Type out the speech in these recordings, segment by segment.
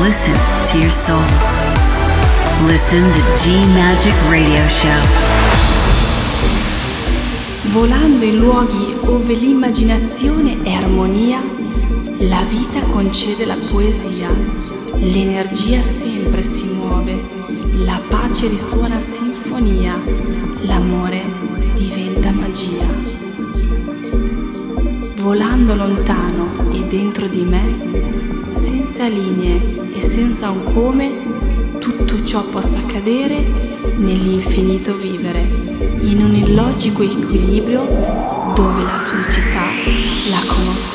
Listen to your soul. Listen to G Magic Radio Show. Volando in luoghi dove l'immaginazione è armonia, la vita concede la poesia, l'energia sempre si muove, la pace risuona sinfonia, l'amore diventa magia. Volando lontano e dentro di me, senza linee e senza un come, tutto ciò possa accadere nell'infinito vivere, in un illogico equilibrio dove la felicità la conosco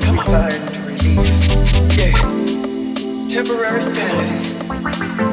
Got responsibilities, we've got jobs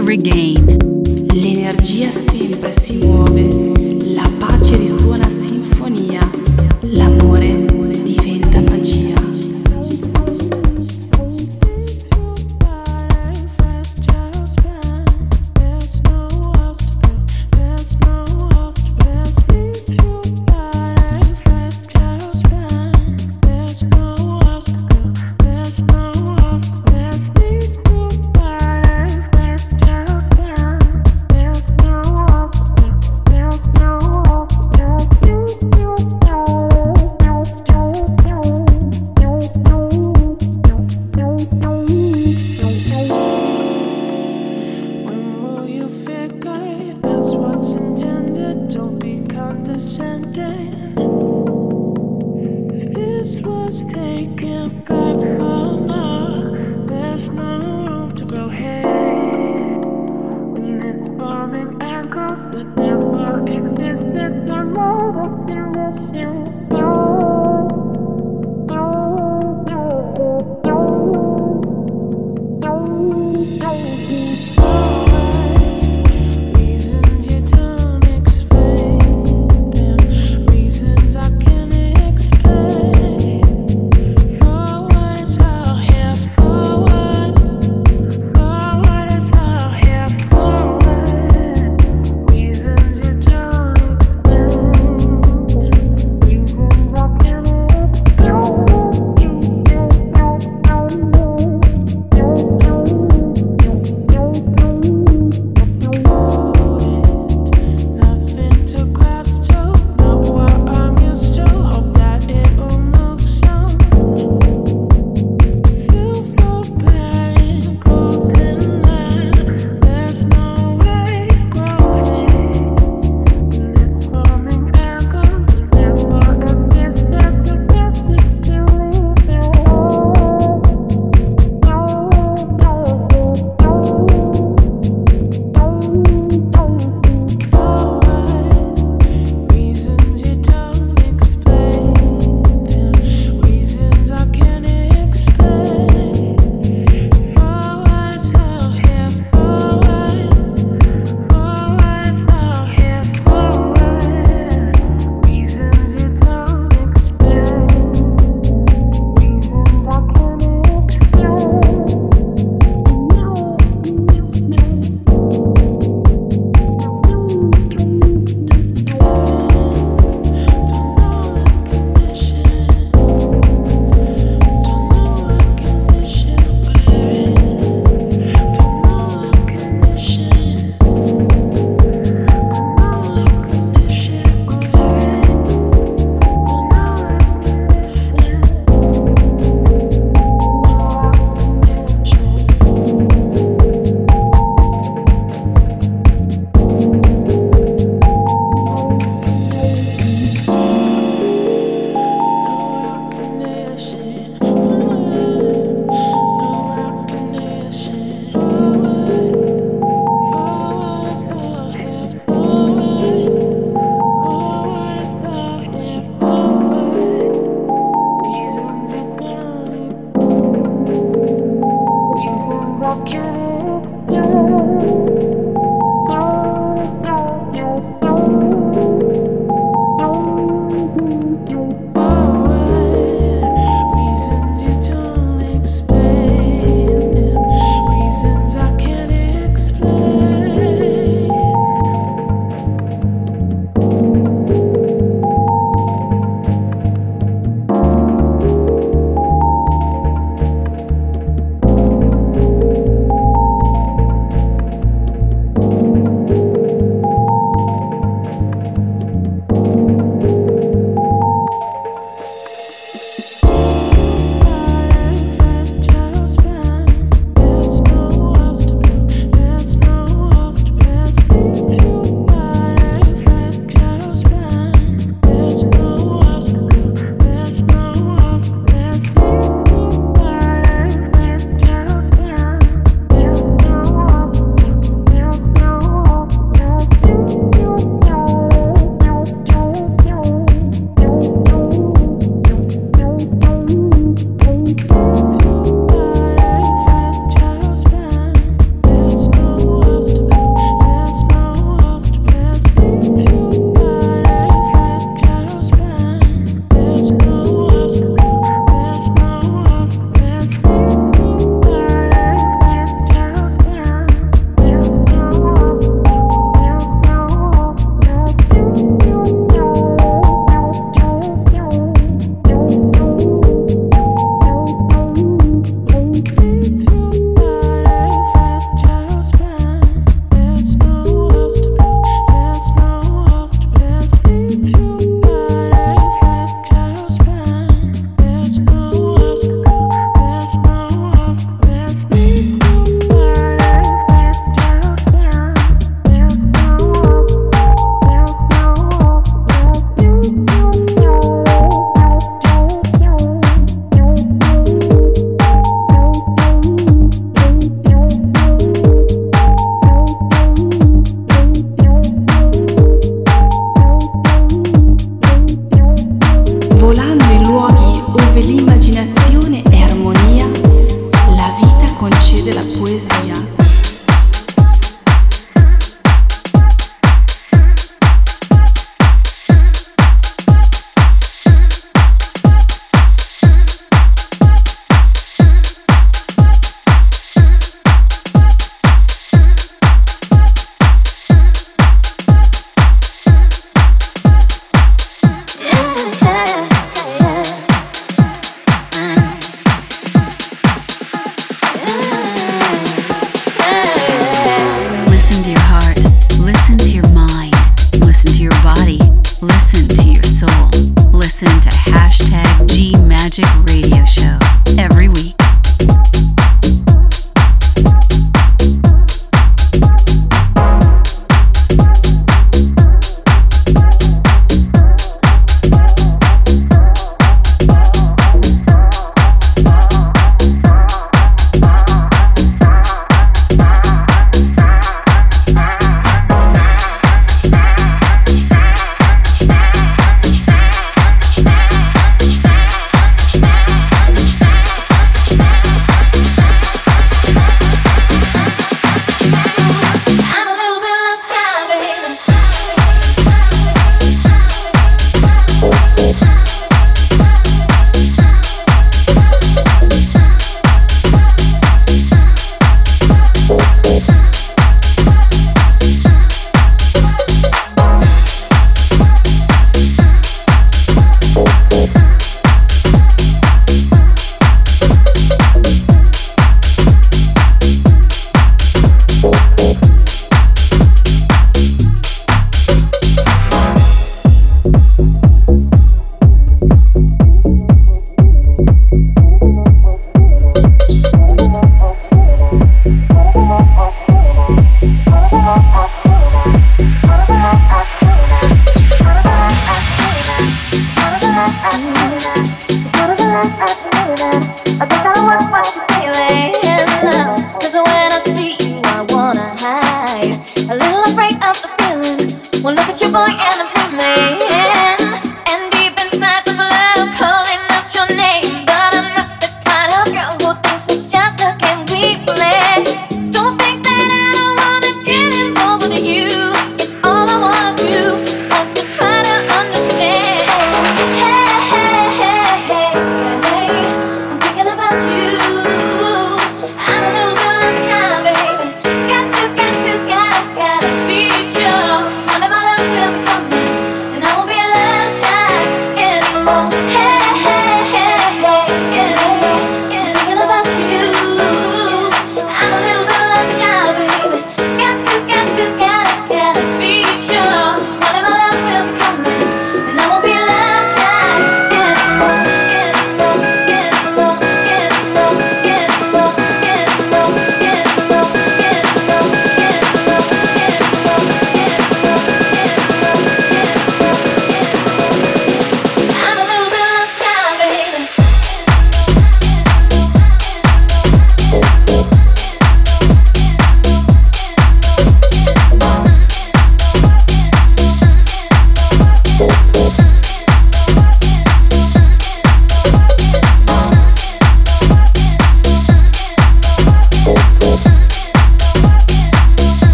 Regain. L'energia sempre si muove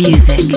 volando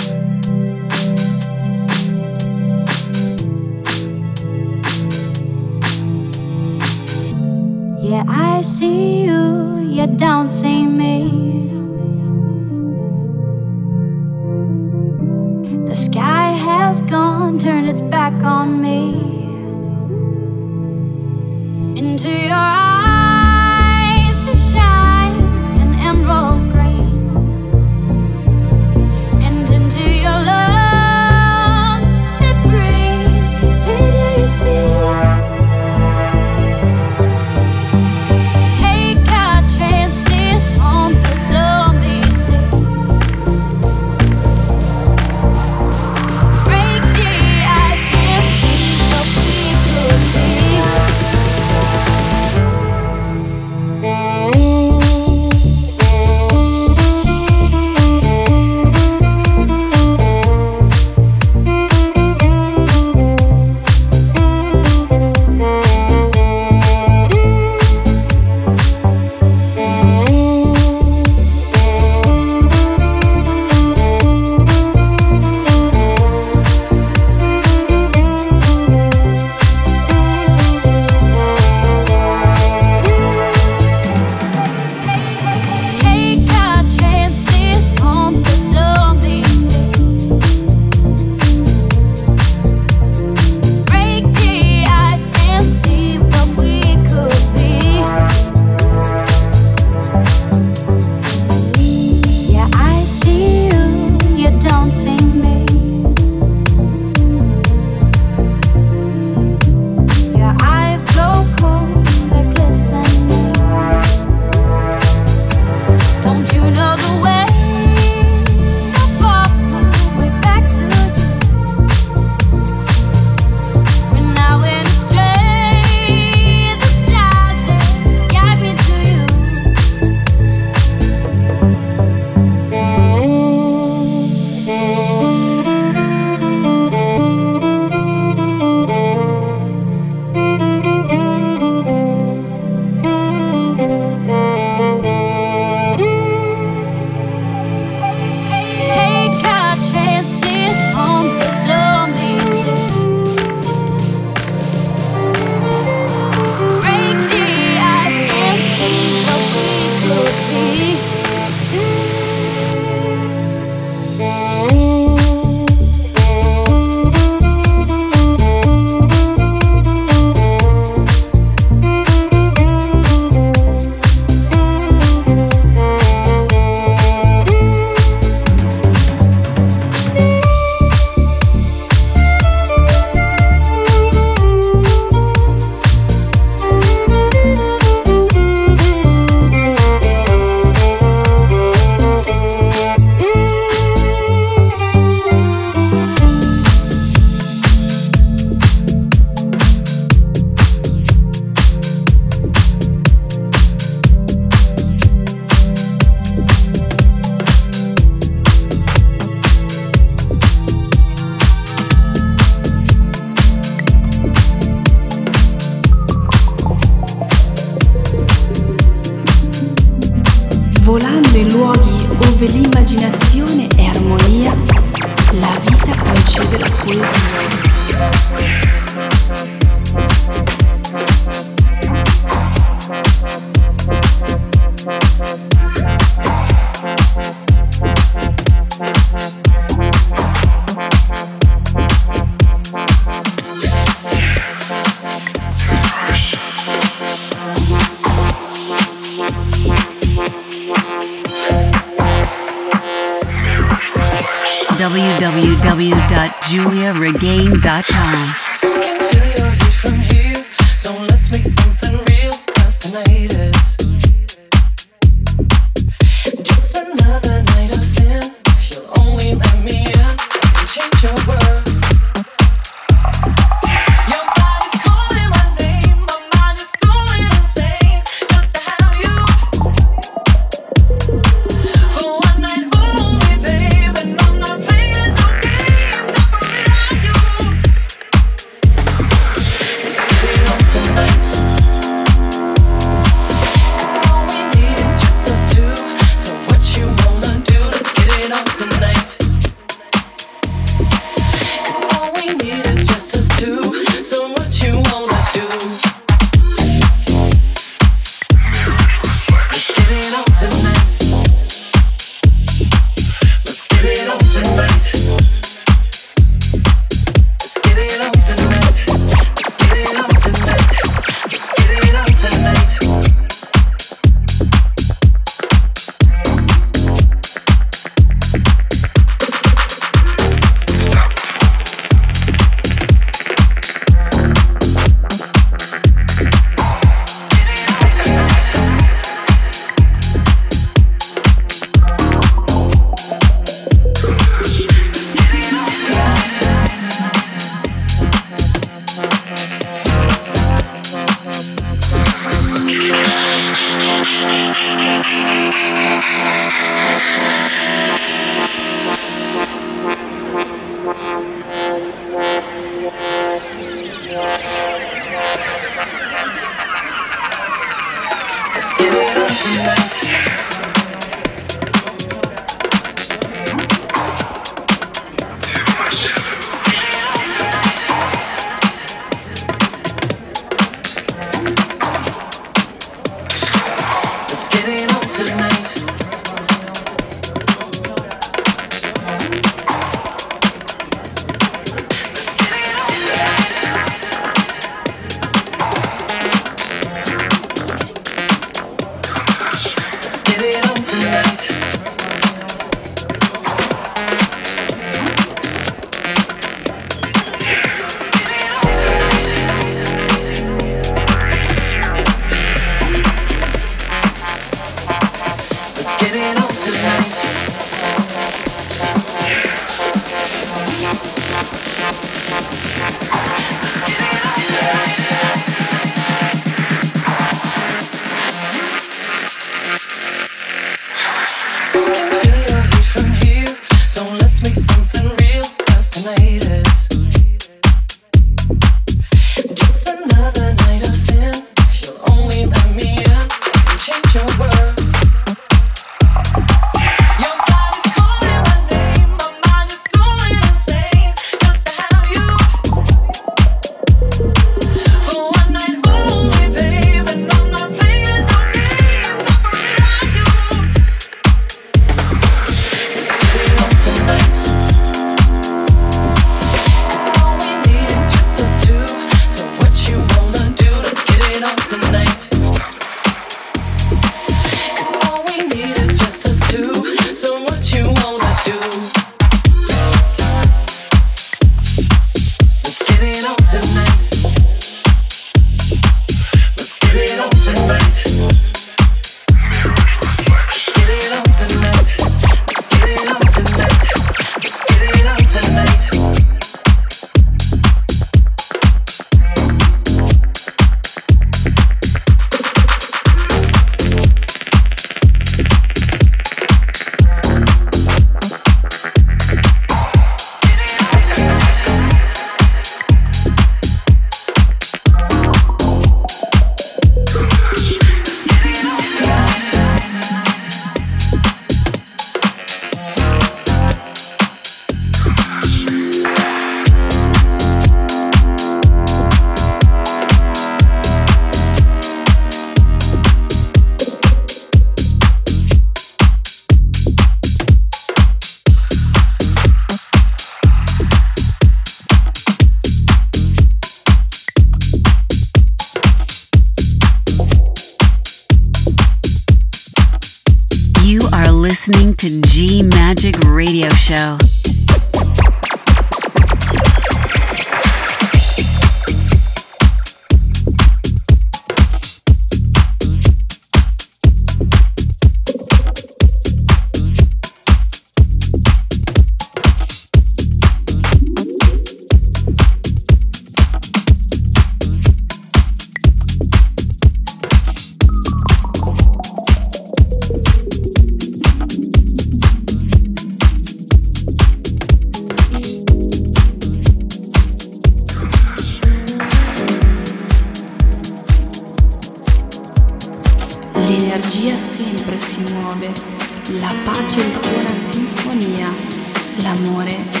l'amore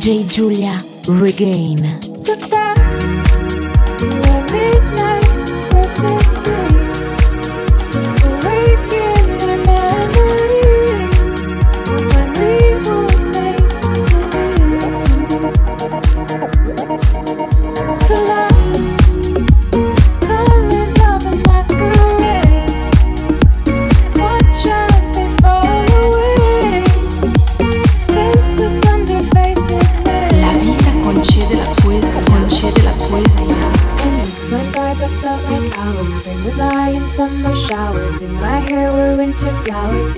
DJ Giulia Regain. I felt like hours. Spring would lie in summer showers. In my hair were winter flowers.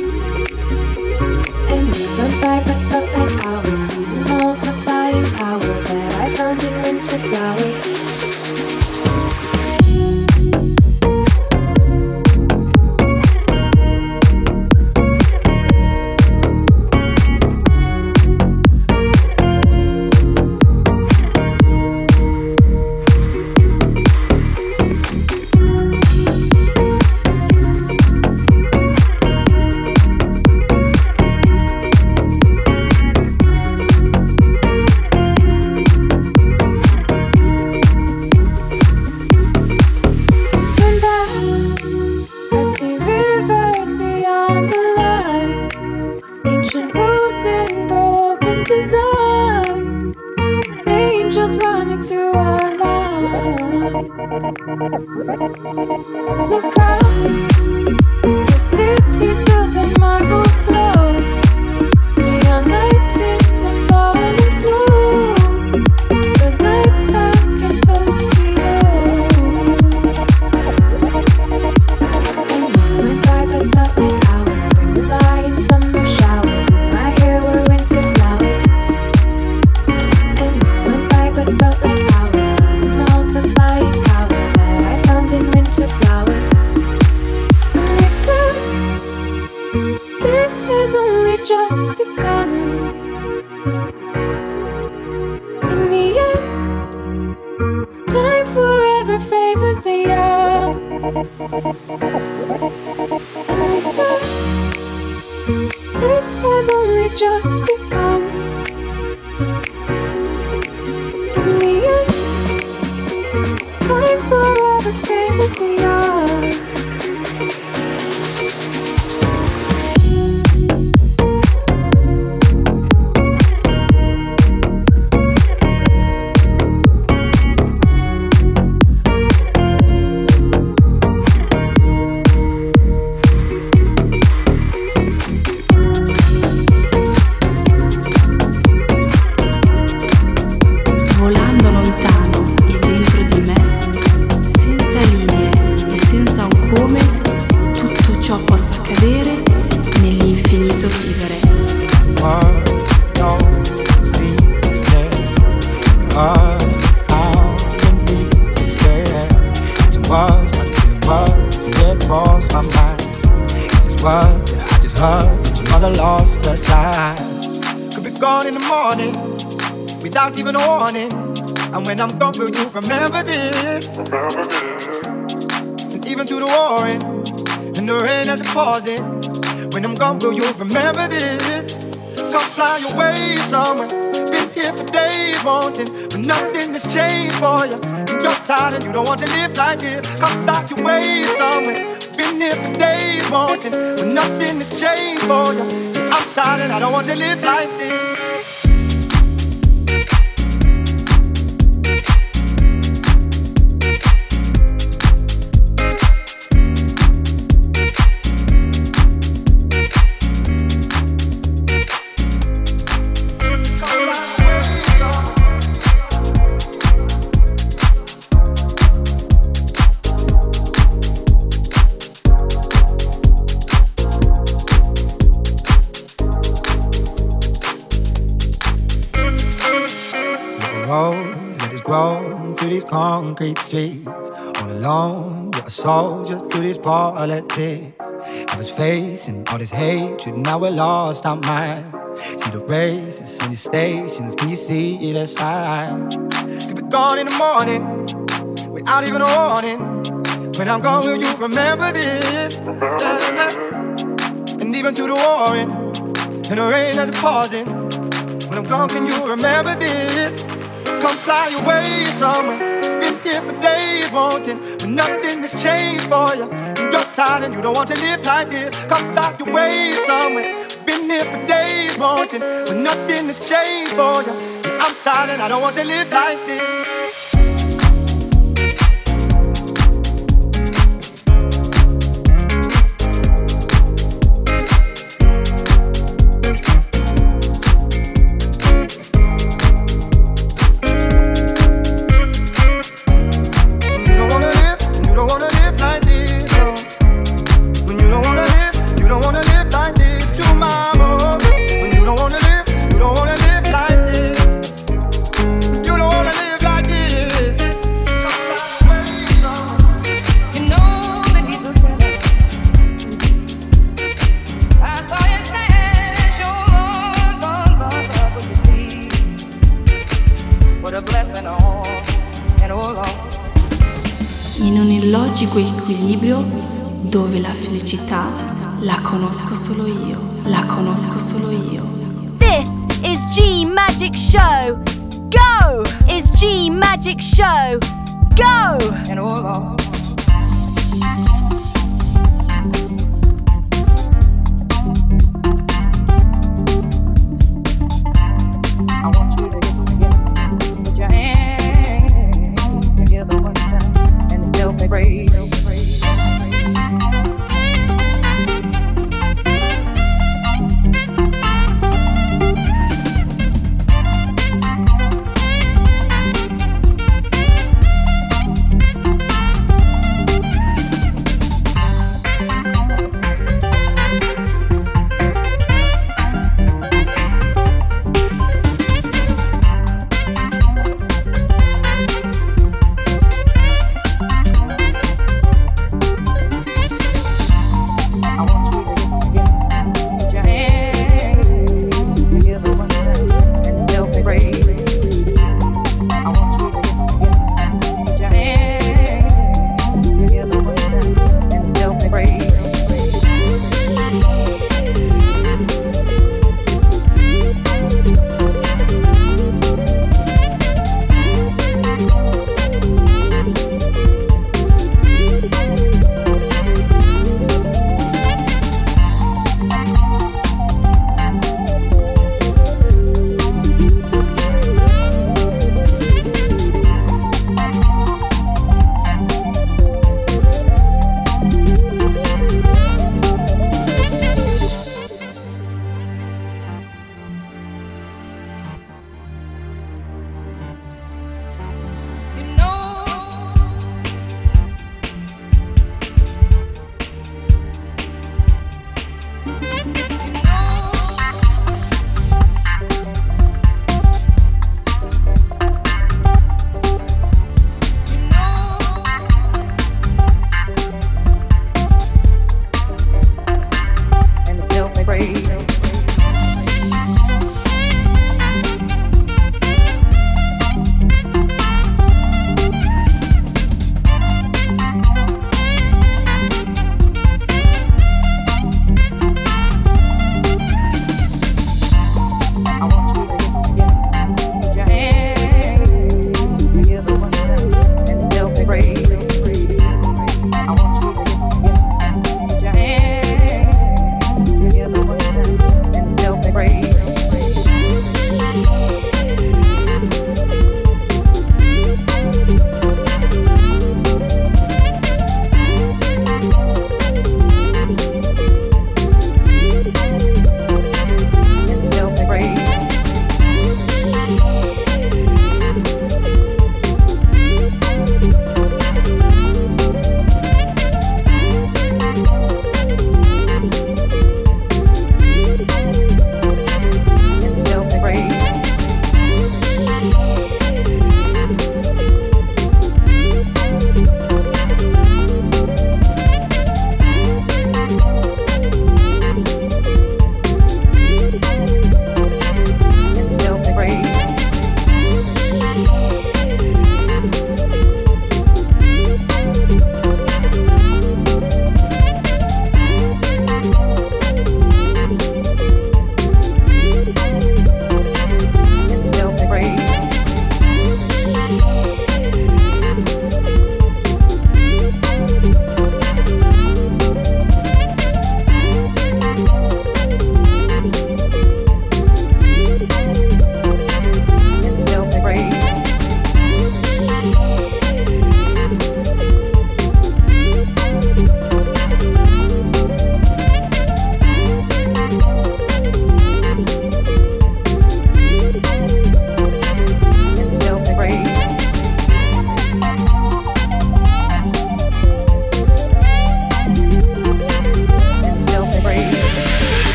And years went by but felt like hours. Seasons multiplying power that I found in winter flowers. This has only just begun. In the end, time forever favors the young. Days wanting, but nothing has changed for you. You're tired and you don't want to live like this. Come fly away somewhere. Been here for days wanting, but nothing has changed for you. I'm tired and I don't want to live like this. Concrete streets. All alone, you're a soldier through these politics. I was facing all this hatred, now we're lost our minds. See the races in the stations, can you see the signs? Could be gone in the morning, without even a warning. When I'm gone, will you remember this? And even through the warring, and the rain as it pausing. When I'm gone, can you remember this? Come fly away somewhere here for days wanting, but nothing has changed for you. You're tired and you don't want to live like this. Come back your way somewhere. Been here for days wanting, but nothing has changed for you. I'm tired and I don't want to live like this. La conosco solo io, la conosco solo io. This is G Magic Show. Go! Is G Magic Show. Go!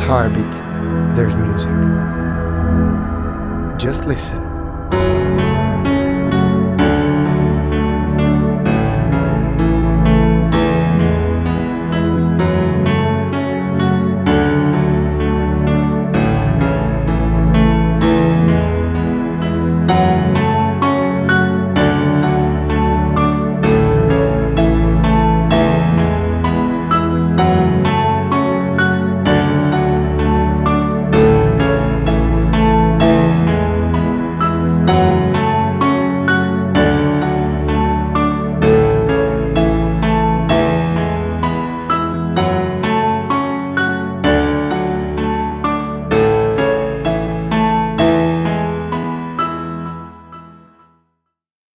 And all